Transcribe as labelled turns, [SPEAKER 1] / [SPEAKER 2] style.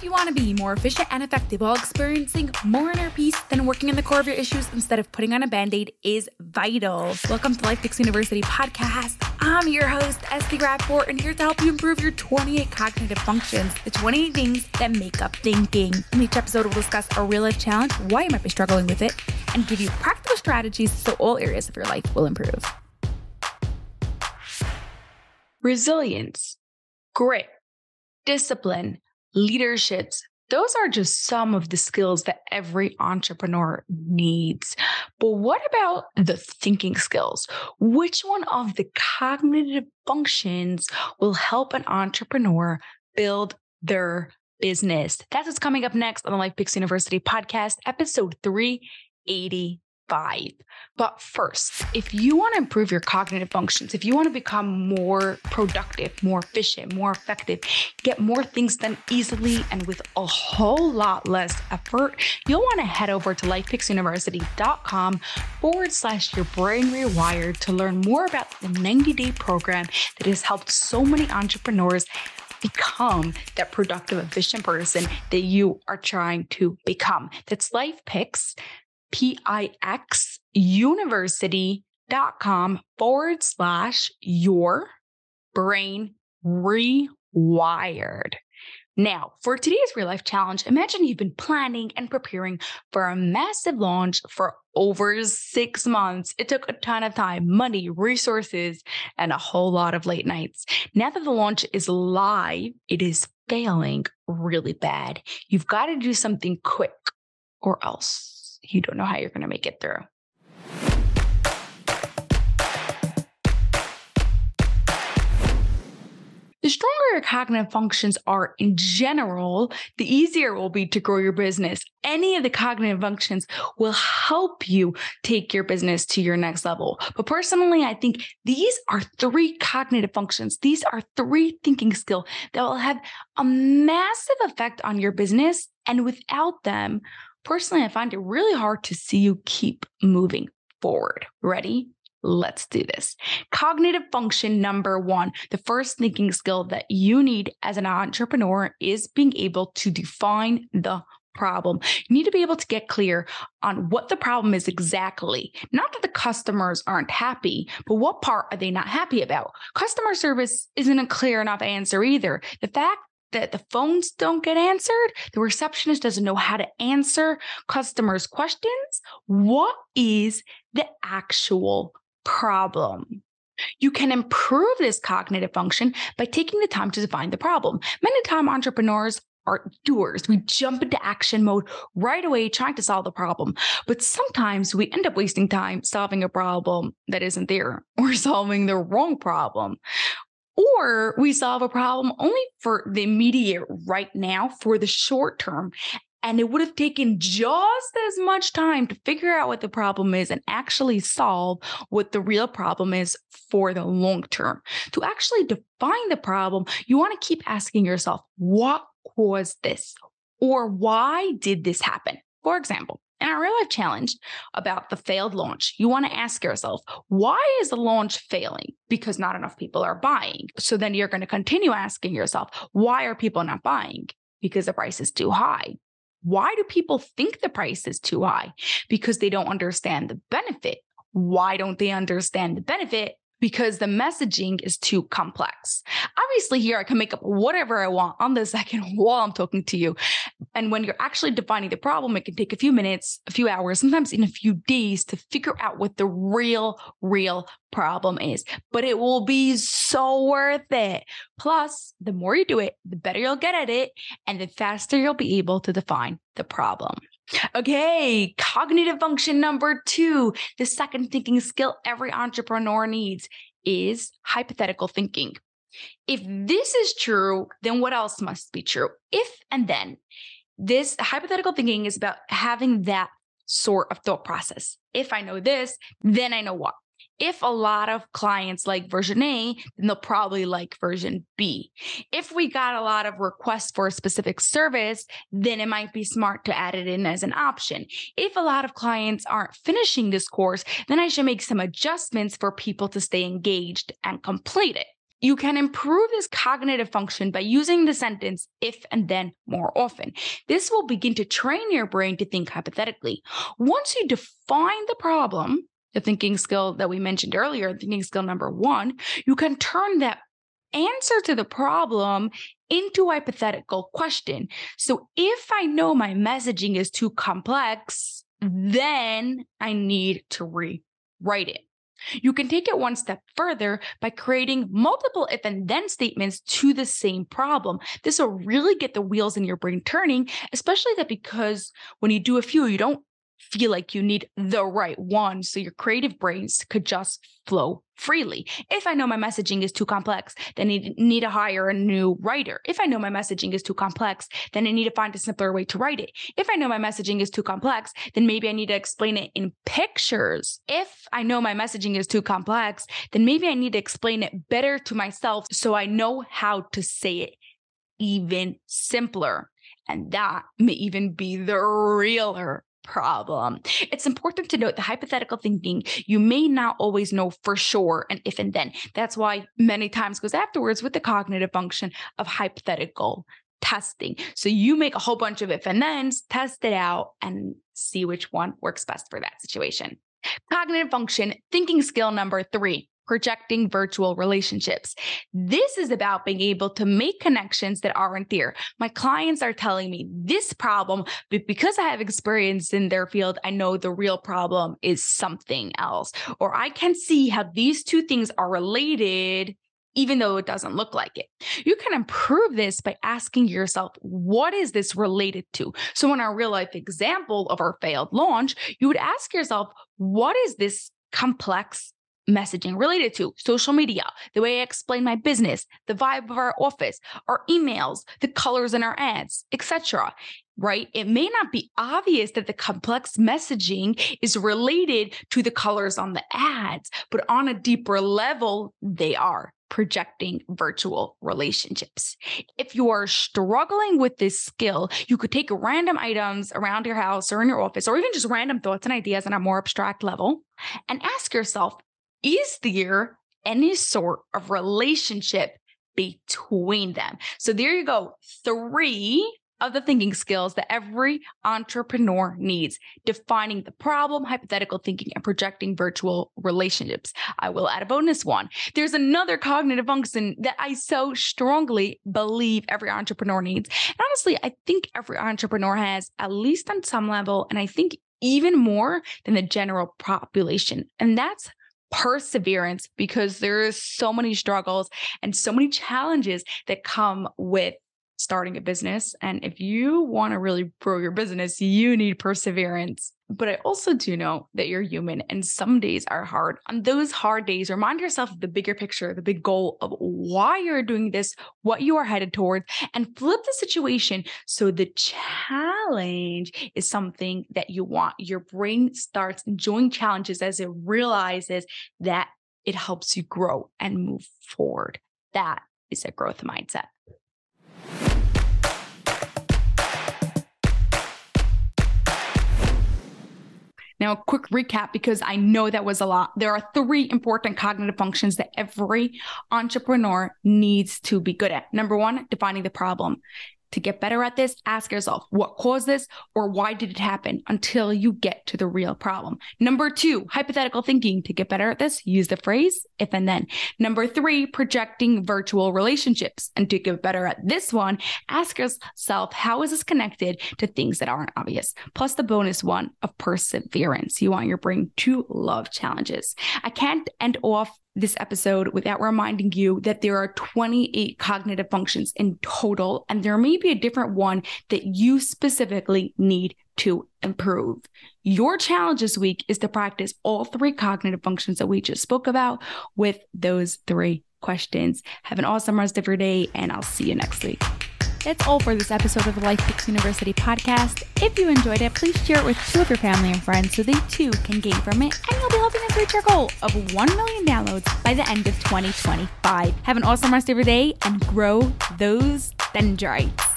[SPEAKER 1] If you want to be more efficient and effective while experiencing more inner peace, then working in the core of your issues instead of putting on a band aid is vital. Welcome to Life Pix University podcast. I'm your host, Esty Rapport, and here to help you improve your 28 cognitive functions, the 28 things that make up thinking. In each episode, we'll discuss a real life challenge, why you might be struggling with it, and give you practical strategies so all areas of your life will improve. Resilience, grit, discipline, leaderships, those are just some of the skills that every entrepreneur needs. But what about the thinking skills? Which one of the cognitive functions will help an entrepreneur build their business? That's what's coming up next on the Life Pix University podcast, episode 380 five. But first, if you want to improve your cognitive functions, if you want to become more productive, more efficient, more effective, get more things done easily and with a whole lot less effort, you'll want to head over to lifepixuniversity.com forward slash your brain rewired to learn more about the 90 day program that has helped so many entrepreneurs become that productive, efficient person that you are trying to become. That's Life P-I-X university.com forward slash your brain rewired. Now, for today's real life challenge, imagine you've been planning and preparing for a massive launch for over six months. It took a ton of time, money, resources, and a whole lot of late nights. Now that the launch is live, it is failing really bad. You've got to do something quick or else you don't know how you're going to make it through. The stronger your cognitive functions are in general, the easier it will be to grow your business. Any of the cognitive functions will help you take your business to your next level. But personally, I think these are three cognitive functions. These are three thinking skills that will have a massive effect on your business. And without them, Personally, I find it really hard to see you keep moving forward. Ready? Let's do this. Cognitive function number one, the first thinking skill that you need as an entrepreneur is being able to define the problem. You need to be able to get clear on what the problem is exactly. Not that the customers aren't happy, but what part are they not happy about? Customer service isn't a clear enough answer either. The fact that the phones don't get answered, the receptionist doesn't know how to answer customers' questions. What is the actual problem? You can improve this cognitive function by taking the time to define the problem. Many time entrepreneurs are doers. We jump into action mode right away, trying to solve the problem. But sometimes we end up wasting time solving a problem that isn't there or solving the wrong problem or we solve a problem only for the immediate right now for the short term. And it would have taken just as much time to figure out what the problem is and actually solve what the real problem is for the long term. To actually define the problem, you want to keep asking yourself, what caused this? Or why did this happen? For example, in our real life challenge about the failed launch, you want to ask yourself, why is the launch failing? Because not enough people are buying. So then you're going to continue asking yourself, why are people not buying? Because the price is too high. Why do people think the price is too high? Because they don't understand the benefit. Why don't they understand the benefit? because the messaging is too complex. Obviously, here I can make up whatever I want on the second while I'm talking to you. And when you're actually defining the problem, it can take a few minutes, a few hours, sometimes in a few days to figure out what the real, real problem is. But it will be so worth it. Plus, the more you do it, the better you'll get at it, and the faster you'll be able to define the problem. Okay, cognitive function number two, the second thinking skill every entrepreneur needs is hypothetical thinking. If this is true, then what else must be true? If and then. This hypothetical thinking is about having that sort of thought process. If I know this, then I know what if a lot of clients like version A, then they'll probably like version B. If we got a lot of requests for a specific service, then it might be smart to add it in as an option. If a lot of clients aren't finishing this course, then I should make some adjustments for people to stay engaged and complete it. You can improve this cognitive function by using the sentence if and then more often. This will begin to train your brain to think hypothetically. Once you define the problem, the thinking skill that we mentioned earlier, thinking skill number one, you can turn that answer to the problem into a hypothetical question. So if I know my messaging is too complex, then I need to rewrite it. You can take it one step further by creating multiple if and then statements to the same problem. This will really get the wheels in your brain turning, especially that because when you do a few, you don't feel like you need the right one so your creative brains could just flow freely. If I know my messaging is too complex, then I need to hire a new writer. If I know my messaging is too complex, then I need to find a simpler way to write it. If I know my messaging is too complex, then maybe I need to explain it in pictures. If I know my messaging is too complex, then maybe I need to explain it better to myself so I know how to say it even simpler. And that may even be the realer problem. It's important to note the hypothetical thinking, you may not always know for sure an if and then. That's why many times goes afterwards with the cognitive function of hypothetical testing. So you make a whole bunch of if and thens, test it out, and see which one works best for that situation. Cognitive function, thinking skill number three projecting virtual relationships. This is about being able to make connections that aren't there. My clients are telling me this problem, but because I have experience in their field, I know the real problem is something else. Or I can see how these two things are related even though it doesn't look like it. You can improve this by asking yourself, what is this related to? So, in our real life example of our failed launch, you would ask yourself, what is this complex messaging related to social media, the way I explain my business, the vibe of our office, our emails, the colors in our ads, etc. Right? It may not be obvious that the complex messaging is related to the colors on the ads, but on a deeper level, they are projecting virtual relationships. If you are struggling with this skill, you could take random items around your house or in your office, or even just random thoughts and ideas on a more abstract level, and ask yourself is there any sort of relationship between them? So there you go. Three of the thinking skills that every entrepreneur needs defining the problem, hypothetical thinking, and projecting virtual relationships. I will add a bonus one. There's another cognitive function that I so strongly believe every entrepreneur needs. And honestly, I think every entrepreneur has, at least on some level, and I think even more than the general population. And that's perseverance because there is so many struggles and so many challenges that come with starting a business. And if you want to really grow your business, you need perseverance. But I also do know that you're human and some days are hard. On those hard days, remind yourself of the bigger picture, the big goal of why you're doing this, what you are headed towards, and flip the situation so the challenge is something that you want. Your brain starts enjoying challenges as it realizes that it helps you grow and move forward. That is a growth mindset. Now, a quick recap because I know that was a lot. There are three important cognitive functions that every entrepreneur needs to be good at. Number one, defining the problem. To get better at this, ask yourself what caused this or why did it happen until you get to the real problem. Number two, hypothetical thinking. To get better at this, use the phrase if and then. Number three, projecting virtual relationships. And to get better at this one, ask yourself how is this connected to things that aren't obvious? Plus the bonus one of perseverance. You want your brain to love challenges. I can't end off this episode without reminding you that there are 28 cognitive functions in total, and there may be a different one that you specifically need to improve. Your challenge this week is to practice all three cognitive functions that we just spoke about with those three questions. Have an awesome rest of your day, and I'll see you next week. That's all for this episode of the Life Pix University podcast. If you enjoyed it, please share it with two of your family and friends so they too can gain from it, and you'll be helping us reach our goal of 1 million downloads by the end of 2025. Have an awesome rest of your day and grow those dendrites.